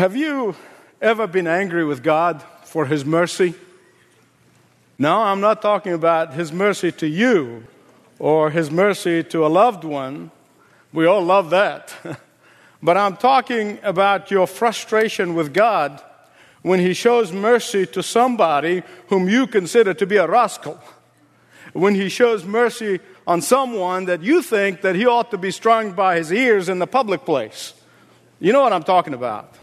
Have you ever been angry with God for His mercy? No, I'm not talking about His mercy to you or His mercy to a loved one. We all love that. but I'm talking about your frustration with God when He shows mercy to somebody whom you consider to be a rascal. When He shows mercy on someone that you think that He ought to be strung by His ears in the public place. You know what I'm talking about.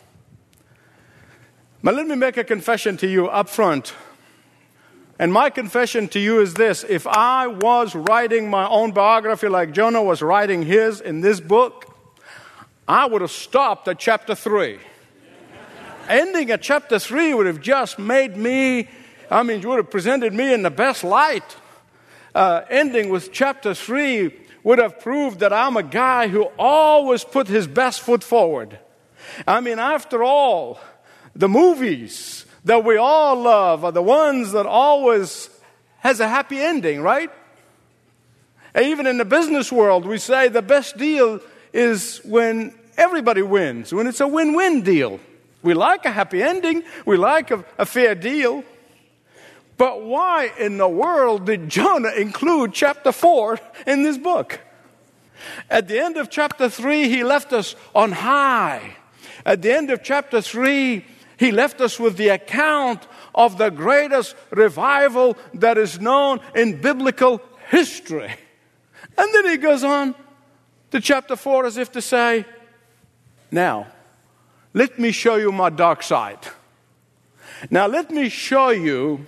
But let me make a confession to you up front. And my confession to you is this if I was writing my own biography like Jonah was writing his in this book, I would have stopped at chapter 3. Ending at chapter 3 would have just made me, I mean, would have presented me in the best light. Uh, ending with chapter 3 would have proved that I'm a guy who always put his best foot forward. I mean, after all, the movies that we all love are the ones that always has a happy ending, right? even in the business world, we say the best deal is when everybody wins, when it's a win win deal. We like a happy ending, we like a, a fair deal. But why in the world did Jonah include chapter 4 in this book? At the end of chapter 3, he left us on high. At the end of chapter 3, he left us with the account of the greatest revival that is known in biblical history. And then he goes on to chapter 4 as if to say, Now, let me show you my dark side. Now, let me show you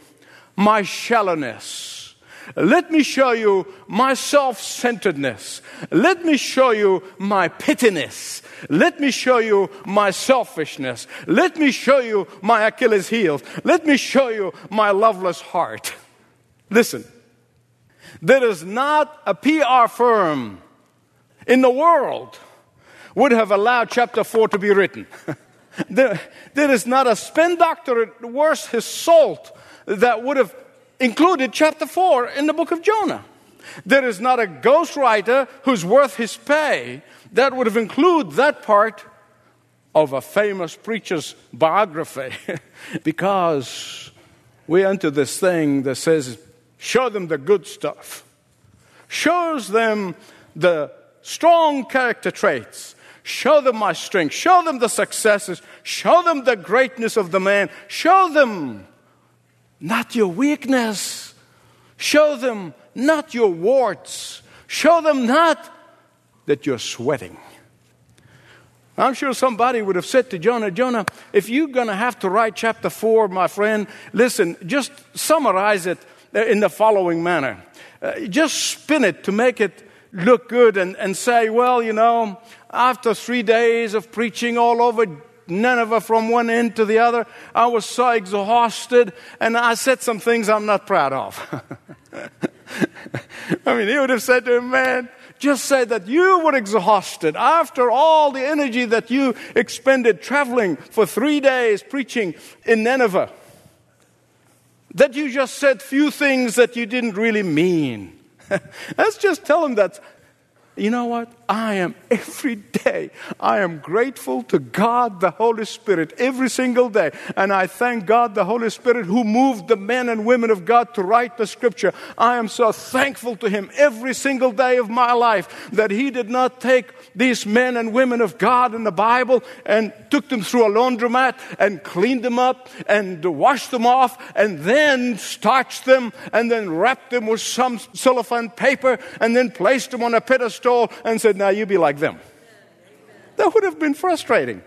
my shallowness. Let me show you my self centeredness. Let me show you my pettiness. Let me show you my selfishness. Let me show you my Achilles heel. Let me show you my loveless heart. Listen, there is not a PR firm in the world would have allowed chapter 4 to be written. there, there is not a spin doctor worth his salt that would have included chapter 4 in the book of Jonah. There is not a ghostwriter who's worth his pay that would have included that part of a famous preacher's biography. Because we enter this thing that says, show them the good stuff, shows them the strong character traits, show them my strength, show them the successes, show them the greatness of the man, show them not your weakness. Show them not your warts. Show them not that you're sweating. I'm sure somebody would have said to Jonah, Jonah, if you're going to have to write chapter 4, my friend, listen, just summarize it in the following manner. Uh, just spin it to make it look good and, and say, well, you know, after three days of preaching all over Nineveh from one end to the other. I was so exhausted, and I said some things I'm not proud of. I mean, he would have said to him, Man, just say that you were exhausted after all the energy that you expended traveling for three days preaching in Nineveh. That you just said few things that you didn't really mean. Let's just tell him that you know what? I am every day, I am grateful to God the Holy Spirit every single day. And I thank God the Holy Spirit who moved the men and women of God to write the scripture. I am so thankful to Him every single day of my life that He did not take these men and women of God in the Bible and took them through a laundromat and cleaned them up and washed them off and then starched them and then wrapped them with some cellophane paper and then placed them on a pedestal and said, Now you be like them. That would have been frustrating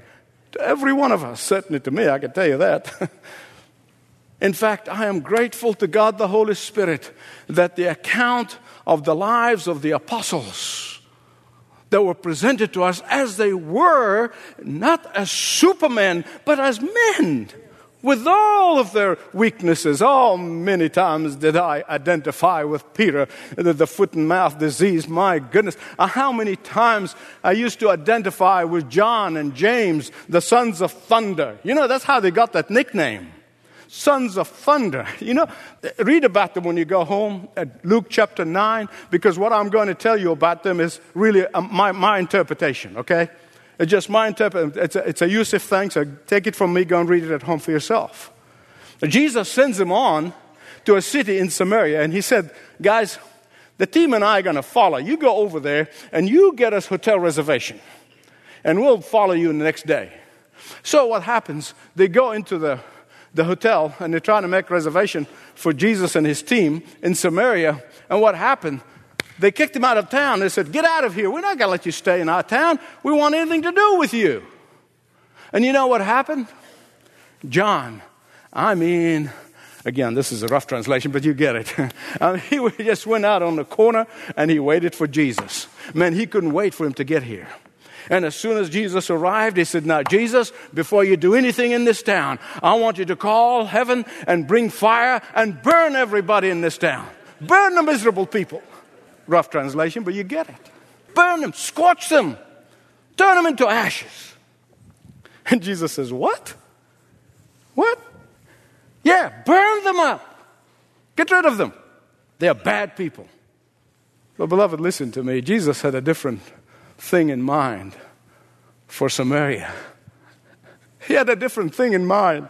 to every one of us, certainly to me, I can tell you that. In fact, I am grateful to God the Holy Spirit that the account of the lives of the apostles that were presented to us as they were, not as supermen, but as men with all of their weaknesses. Oh, many times did I identify with Peter, the, the, foot and mouth disease. My goodness. Uh, how many times I used to identify with John and James, the sons of thunder. You know, that's how they got that nickname sons of thunder. You know, read about them when you go home at Luke chapter 9, because what I'm going to tell you about them is really uh, my, my interpretation, okay? It's just my interpretation. It's a, it's a Youssef thing, so take it from me, go and read it at home for yourself. Jesus sends him on to a city in Samaria, and he said, Guys, the team and I are going to follow. You go over there and you get us hotel reservation, and we'll follow you the next day. So what happens? They go into the, the hotel and they're trying to make reservation for Jesus and his team in Samaria. And what happened? They kicked him out of town. They said, Get out of here. We're not going to let you stay in our town. We want anything to do with you. And you know what happened? John, I mean, again, this is a rough translation, but you get it. He just went out on the corner and he waited for Jesus. Man, he couldn't wait for him to get here. And as soon as Jesus arrived, he said, Now, Jesus, before you do anything in this town, I want you to call heaven and bring fire and burn everybody in this town. Burn the miserable people. Rough translation, but you get it. Burn them, scorch them, turn them into ashes. And Jesus says, What? What? Yeah, burn them up. Get rid of them. They are bad people. But, beloved, listen to me. Jesus had a different thing in mind for Samaria. He had a different thing in mind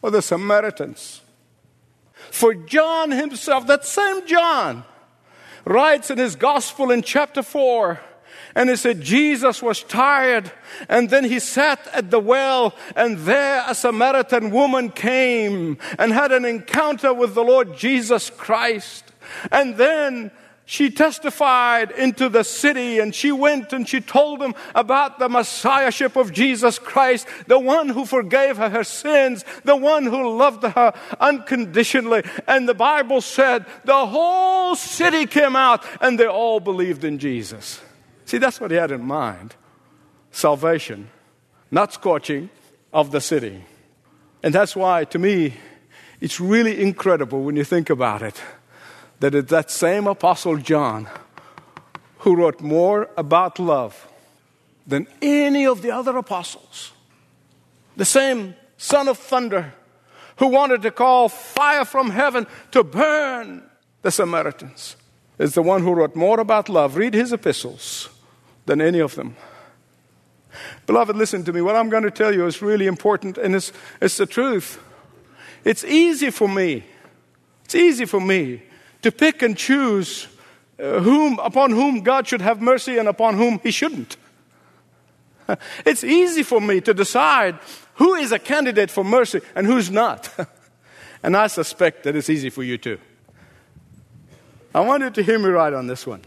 for the Samaritans. For John himself, that same John, writes in his gospel in chapter 4 and he said Jesus was tired and then he sat at the well and there a Samaritan woman came and had an encounter with the Lord Jesus Christ. And then she testified into the city and she went and she told them about the messiahship of Jesus Christ, the one who forgave her her sins, the one who loved her unconditionally. And the Bible said the whole city came out and they all believed in Jesus. See, that's what he had in mind salvation, not scorching of the city. And that's why, to me, it's really incredible when you think about it that it's that same Apostle John who wrote more about love than any of the other apostles. The same son of thunder who wanted to call fire from heaven to burn the Samaritans is the one who wrote more about love. Read his epistles than any of them. Beloved, listen to me. What I'm going to tell you is really important and it's, it's the truth. It's easy for me. It's easy for me to pick and choose uh, whom, upon whom God should have mercy and upon whom He shouldn't. It's easy for me to decide who is a candidate for mercy and who's not. and I suspect that it's easy for you too. I want you to hear me right on this one.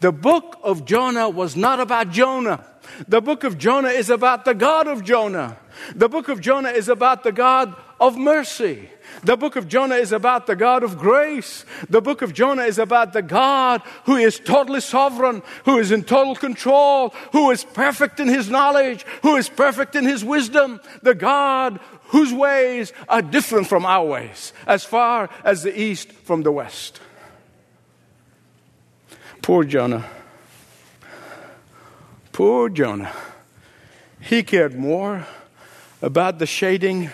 The book of Jonah was not about Jonah. The book of Jonah is about the God of Jonah. The book of Jonah is about the God of mercy. The book of Jonah is about the God of grace. The book of Jonah is about the God who is totally sovereign, who is in total control, who is perfect in his knowledge, who is perfect in his wisdom. The God whose ways are different from our ways, as far as the east from the west. Poor Jonah. Poor Jonah. He cared more about the shading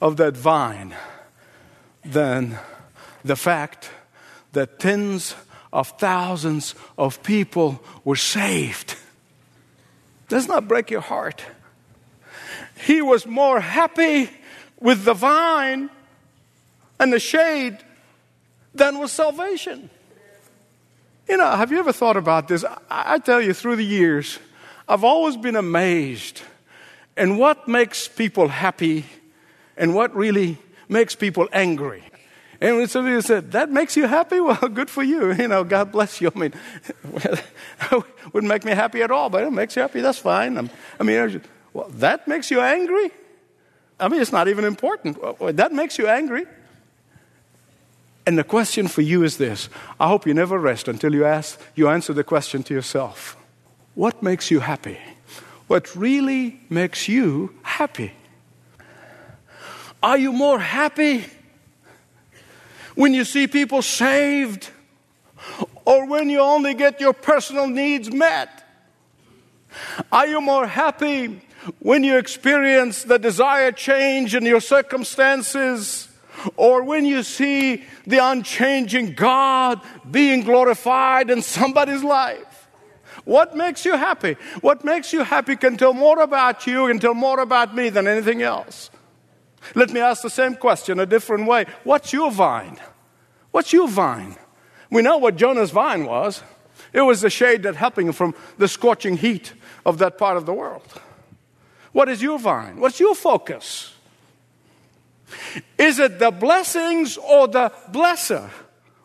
of that vine than the fact that tens of thousands of people were saved. Does not break your heart. He was more happy with the vine and the shade than with salvation. You know, have you ever thought about this? I, I tell you, through the years, I've always been amazed and what makes people happy and what really makes people angry. And when somebody said, that makes you happy? Well, good for you. You know, God bless you. I mean, wouldn't make me happy at all, but it makes you happy. That's fine. I'm, i mean, well, that makes you angry? I mean, it's not even important. That makes you angry? And the question for you is this I hope you never rest until you, ask, you answer the question to yourself What makes you happy? What really makes you happy? Are you more happy when you see people saved or when you only get your personal needs met? Are you more happy when you experience the desired change in your circumstances or when you see the unchanging God being glorified in somebody's life? What makes you happy? What makes you happy can tell more about you, and tell more about me than anything else. Let me ask the same question a different way. What's your vine? What's your vine? We know what Jonah's vine was. It was the shade that helping him from the scorching heat of that part of the world. What is your vine? What's your focus? Is it the blessings or the blesser?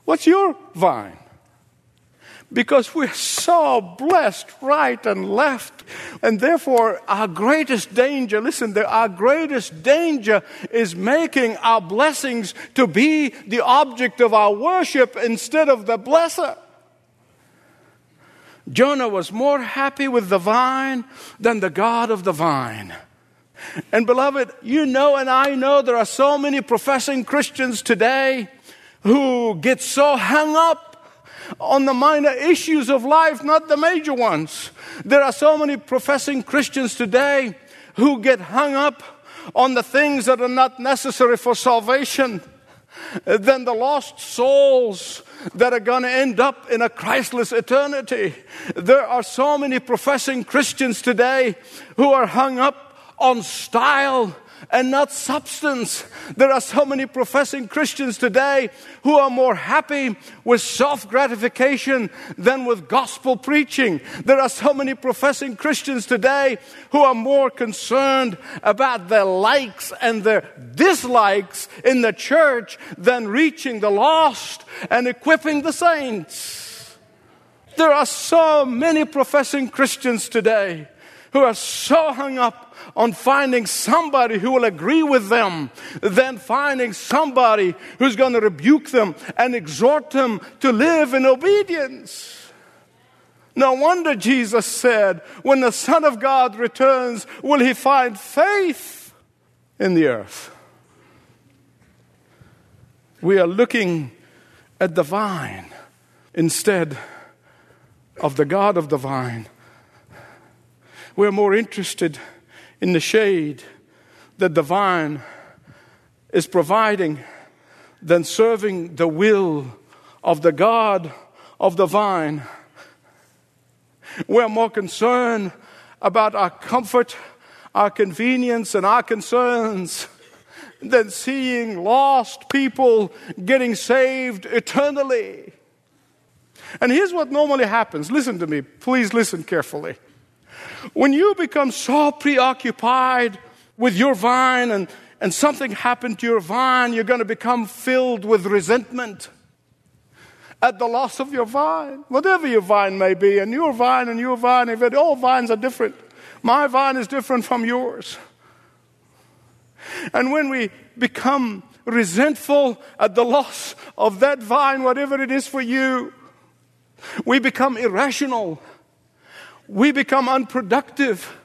What's your vine? Because we're so blessed right and left. And therefore, our greatest danger, listen, our greatest danger is making our blessings to be the object of our worship instead of the blesser. Jonah was more happy with the vine than the God of the vine. And beloved, you know and I know there are so many professing Christians today who get so hung up on the minor issues of life, not the major ones. There are so many professing Christians today who get hung up on the things that are not necessary for salvation than the lost souls that are going to end up in a Christless eternity. There are so many professing Christians today who are hung up on style and not substance. There are so many professing Christians today who are more happy with self gratification than with gospel preaching. There are so many professing Christians today who are more concerned about their likes and their dislikes in the church than reaching the lost and equipping the saints. There are so many professing Christians today who are so hung up on finding somebody who will agree with them than finding somebody who's going to rebuke them and exhort them to live in obedience. No wonder Jesus said, When the Son of God returns, will he find faith in the earth? We are looking at the vine instead of the God of the vine. We're more interested in the shade that the vine is providing than serving the will of the God of the vine. We're more concerned about our comfort, our convenience, and our concerns than seeing lost people getting saved eternally. And here's what normally happens. Listen to me. Please listen carefully. When you become so preoccupied with your vine and, and something happened to your vine, you're going to become filled with resentment at the loss of your vine, whatever your vine may be, and your vine and your vine, if it, all vines are different. My vine is different from yours. And when we become resentful at the loss of that vine, whatever it is for you, we become irrational we become unproductive.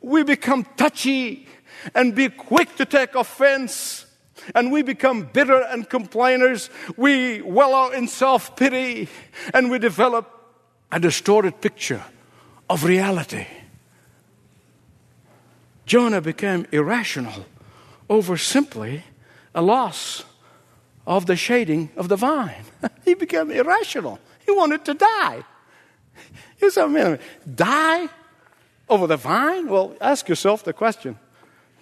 We become touchy and be quick to take offense. And we become bitter and complainers. We wallow in self pity and we develop a distorted picture of reality. Jonah became irrational over simply a loss of the shading of the vine. he became irrational. He wanted to die. You say, man, die over the vine? Well, ask yourself the question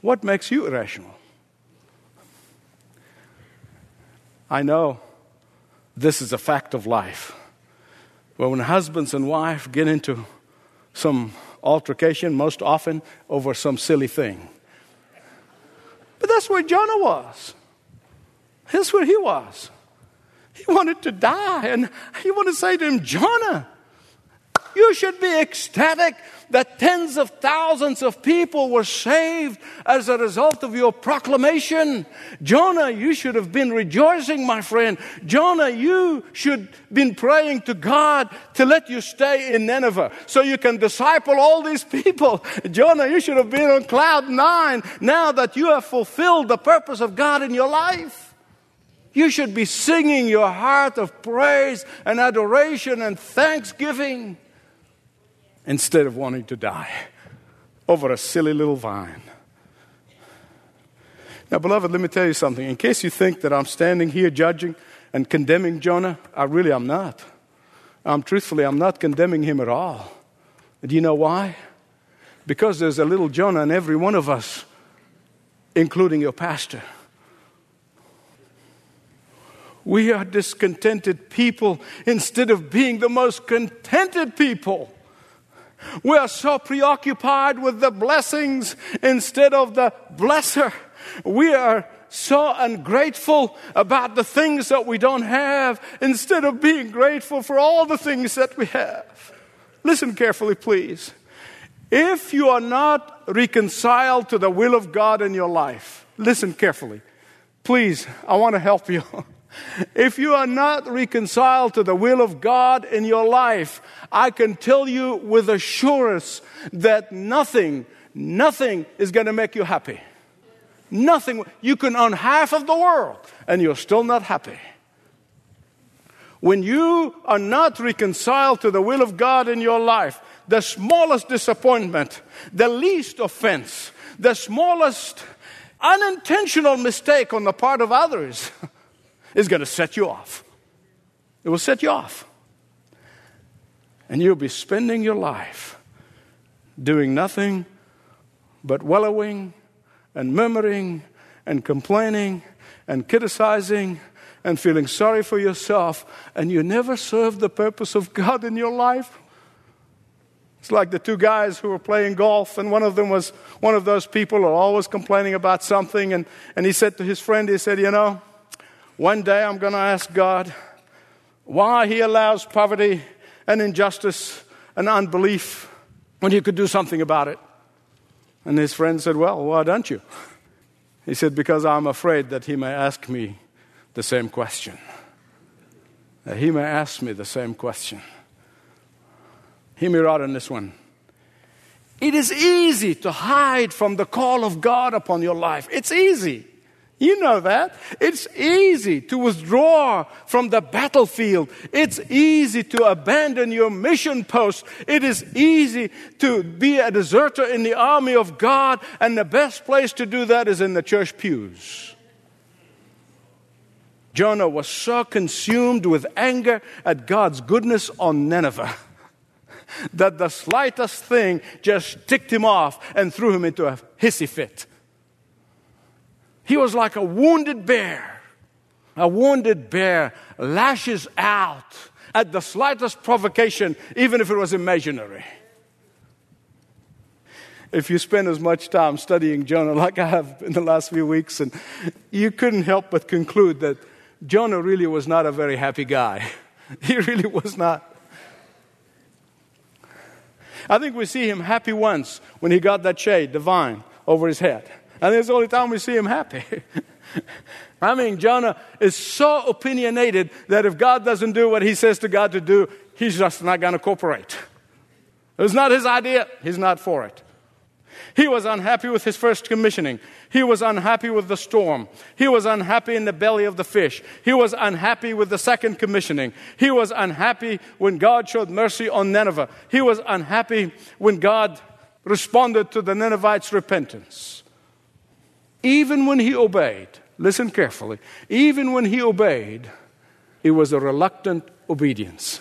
what makes you irrational? I know this is a fact of life. Well, when husbands and wife get into some altercation, most often over some silly thing. But that's where Jonah was. That's where he was. He wanted to die, and he wanted to say to him, Jonah, you should be ecstatic that tens of thousands of people were saved as a result of your proclamation. Jonah, you should have been rejoicing, my friend. Jonah, you should have been praying to God to let you stay in Nineveh so you can disciple all these people. Jonah, you should have been on cloud nine now that you have fulfilled the purpose of God in your life. You should be singing your heart of praise and adoration and thanksgiving instead of wanting to die over a silly little vine. Now, beloved, let me tell you something. In case you think that I'm standing here judging and condemning Jonah, I really am not. I'm truthfully, I'm not condemning him at all. Do you know why? Because there's a little Jonah in every one of us, including your pastor. We are discontented people instead of being the most contented people. We are so preoccupied with the blessings instead of the blesser. We are so ungrateful about the things that we don't have instead of being grateful for all the things that we have. Listen carefully, please. If you are not reconciled to the will of God in your life, listen carefully. Please, I want to help you. If you are not reconciled to the will of God in your life, I can tell you with assurance that nothing, nothing is going to make you happy. Nothing. You can own half of the world and you're still not happy. When you are not reconciled to the will of God in your life, the smallest disappointment, the least offense, the smallest unintentional mistake on the part of others is going to set you off. It will set you off. And you'll be spending your life doing nothing but wallowing and murmuring and complaining and criticizing and feeling sorry for yourself, and you never serve the purpose of God in your life. It's like the two guys who were playing golf, and one of them was one of those people who are always complaining about something. And, and he said to his friend, he said, You know, one day I'm going to ask God why He allows poverty and injustice and unbelief when He could do something about it. And his friend said, Well, why don't you? He said, Because I'm afraid that He may ask me the same question. That he may ask me the same question. Hear me right on this one. It is easy to hide from the call of God upon your life. It's easy. You know that. It's easy to withdraw from the battlefield. It's easy to abandon your mission post. It is easy to be a deserter in the army of God, and the best place to do that is in the church pews. Jonah was so consumed with anger at God's goodness on Nineveh that the slightest thing just ticked him off and threw him into a hissy fit. He was like a wounded bear. A wounded bear lashes out at the slightest provocation, even if it was imaginary. If you spend as much time studying Jonah like I have in the last few weeks, and you couldn't help but conclude that Jonah really was not a very happy guy. He really was not. I think we see him happy once when he got that shade, the vine, over his head. And it's the only time we see him happy. I mean, Jonah is so opinionated that if God doesn't do what he says to God to do, he's just not going to cooperate. It's not his idea, he's not for it. He was unhappy with his first commissioning. He was unhappy with the storm. He was unhappy in the belly of the fish. He was unhappy with the second commissioning. He was unhappy when God showed mercy on Nineveh. He was unhappy when God responded to the Ninevites' repentance. Even when he obeyed, listen carefully, even when he obeyed, it was a reluctant obedience.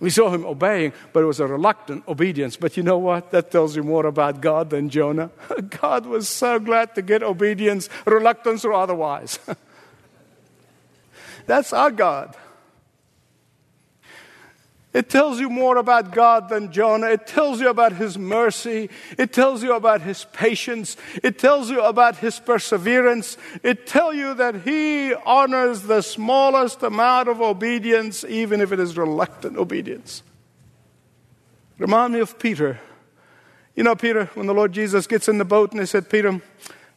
We saw him obeying, but it was a reluctant obedience. But you know what? That tells you more about God than Jonah. God was so glad to get obedience, reluctance or otherwise. That's our God. It tells you more about God than Jonah. It tells you about his mercy. It tells you about his patience. It tells you about his perseverance. It tells you that he honors the smallest amount of obedience, even if it is reluctant obedience. Remind me of Peter. You know, Peter, when the Lord Jesus gets in the boat and he said, Peter,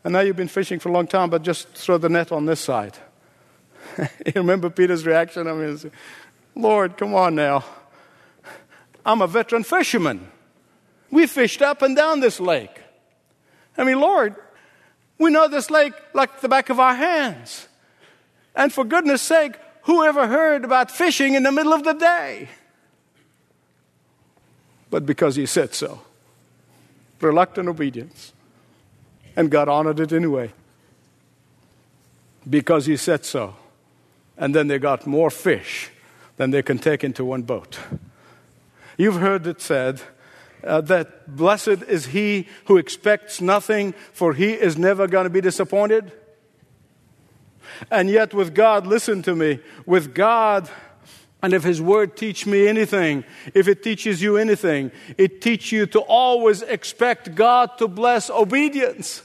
I know you've been fishing for a long time, but just throw the net on this side. you remember Peter's reaction? I mean, Lord, come on now. I'm a veteran fisherman. We fished up and down this lake. I mean, Lord, we know this lake like the back of our hands. And for goodness sake, who ever heard about fishing in the middle of the day? But because he said so, reluctant obedience. And God honored it anyway. Because he said so. And then they got more fish than they can take into one boat. You've heard it said uh, that blessed is he who expects nothing, for he is never going to be disappointed. And yet, with God, listen to me, with God, and if His Word teach me anything, if it teaches you anything, it teaches you to always expect God to bless obedience.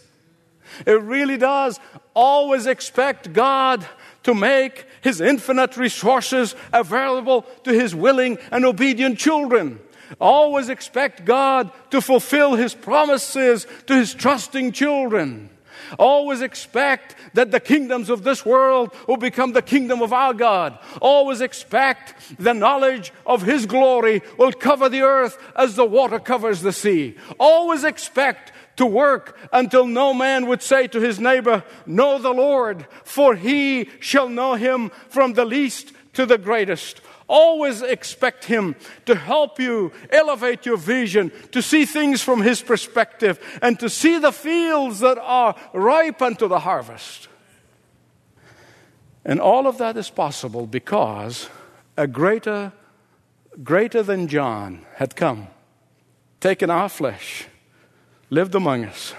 It really does. Always expect God to make His infinite resources available to His willing and obedient children. Always expect God to fulfill His promises to His trusting children. Always expect that the kingdoms of this world will become the kingdom of our God. Always expect the knowledge of His glory will cover the earth as the water covers the sea. Always expect to work until no man would say to his neighbor, Know the Lord, for he shall know him from the least to the greatest. Always expect Him to help you elevate your vision, to see things from His perspective, and to see the fields that are ripe unto the harvest. And all of that is possible because a greater, greater than John had come, taken our flesh, lived among us,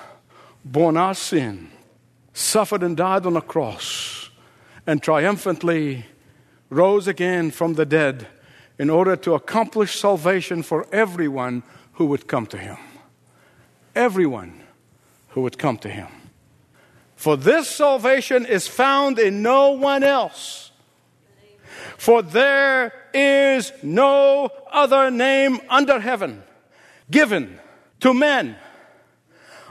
borne our sin, suffered and died on a cross, and triumphantly rose again from the dead in order to accomplish salvation for everyone who would come to him. Everyone who would come to him. For this salvation is found in no one else. For there is no other name under heaven given to men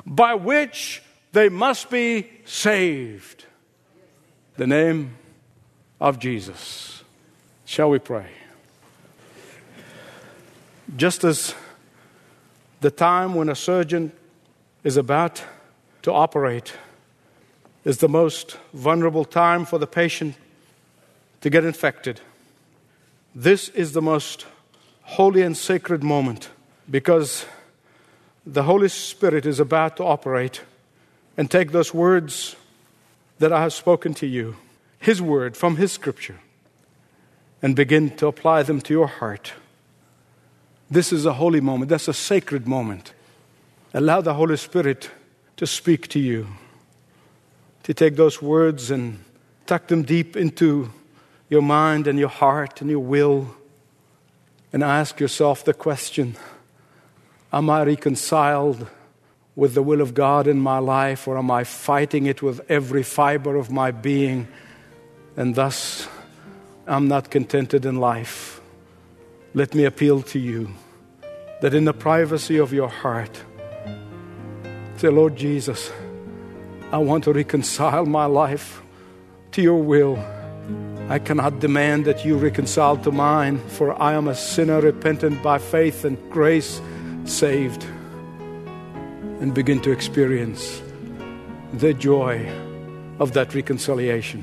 by which they must be saved. The name of Jesus. Shall we pray? Just as the time when a surgeon is about to operate is the most vulnerable time for the patient to get infected. This is the most holy and sacred moment because the Holy Spirit is about to operate and take those words that I have spoken to you his Word from His Scripture and begin to apply them to your heart. This is a holy moment. That's a sacred moment. Allow the Holy Spirit to speak to you, to take those words and tuck them deep into your mind and your heart and your will, and ask yourself the question Am I reconciled with the will of God in my life, or am I fighting it with every fiber of my being? And thus I'm not contented in life. Let me appeal to you that in the privacy of your heart, say, Lord Jesus, I want to reconcile my life to your will. I cannot demand that you reconcile to mine, for I am a sinner repentant by faith and grace, saved, and begin to experience the joy of that reconciliation.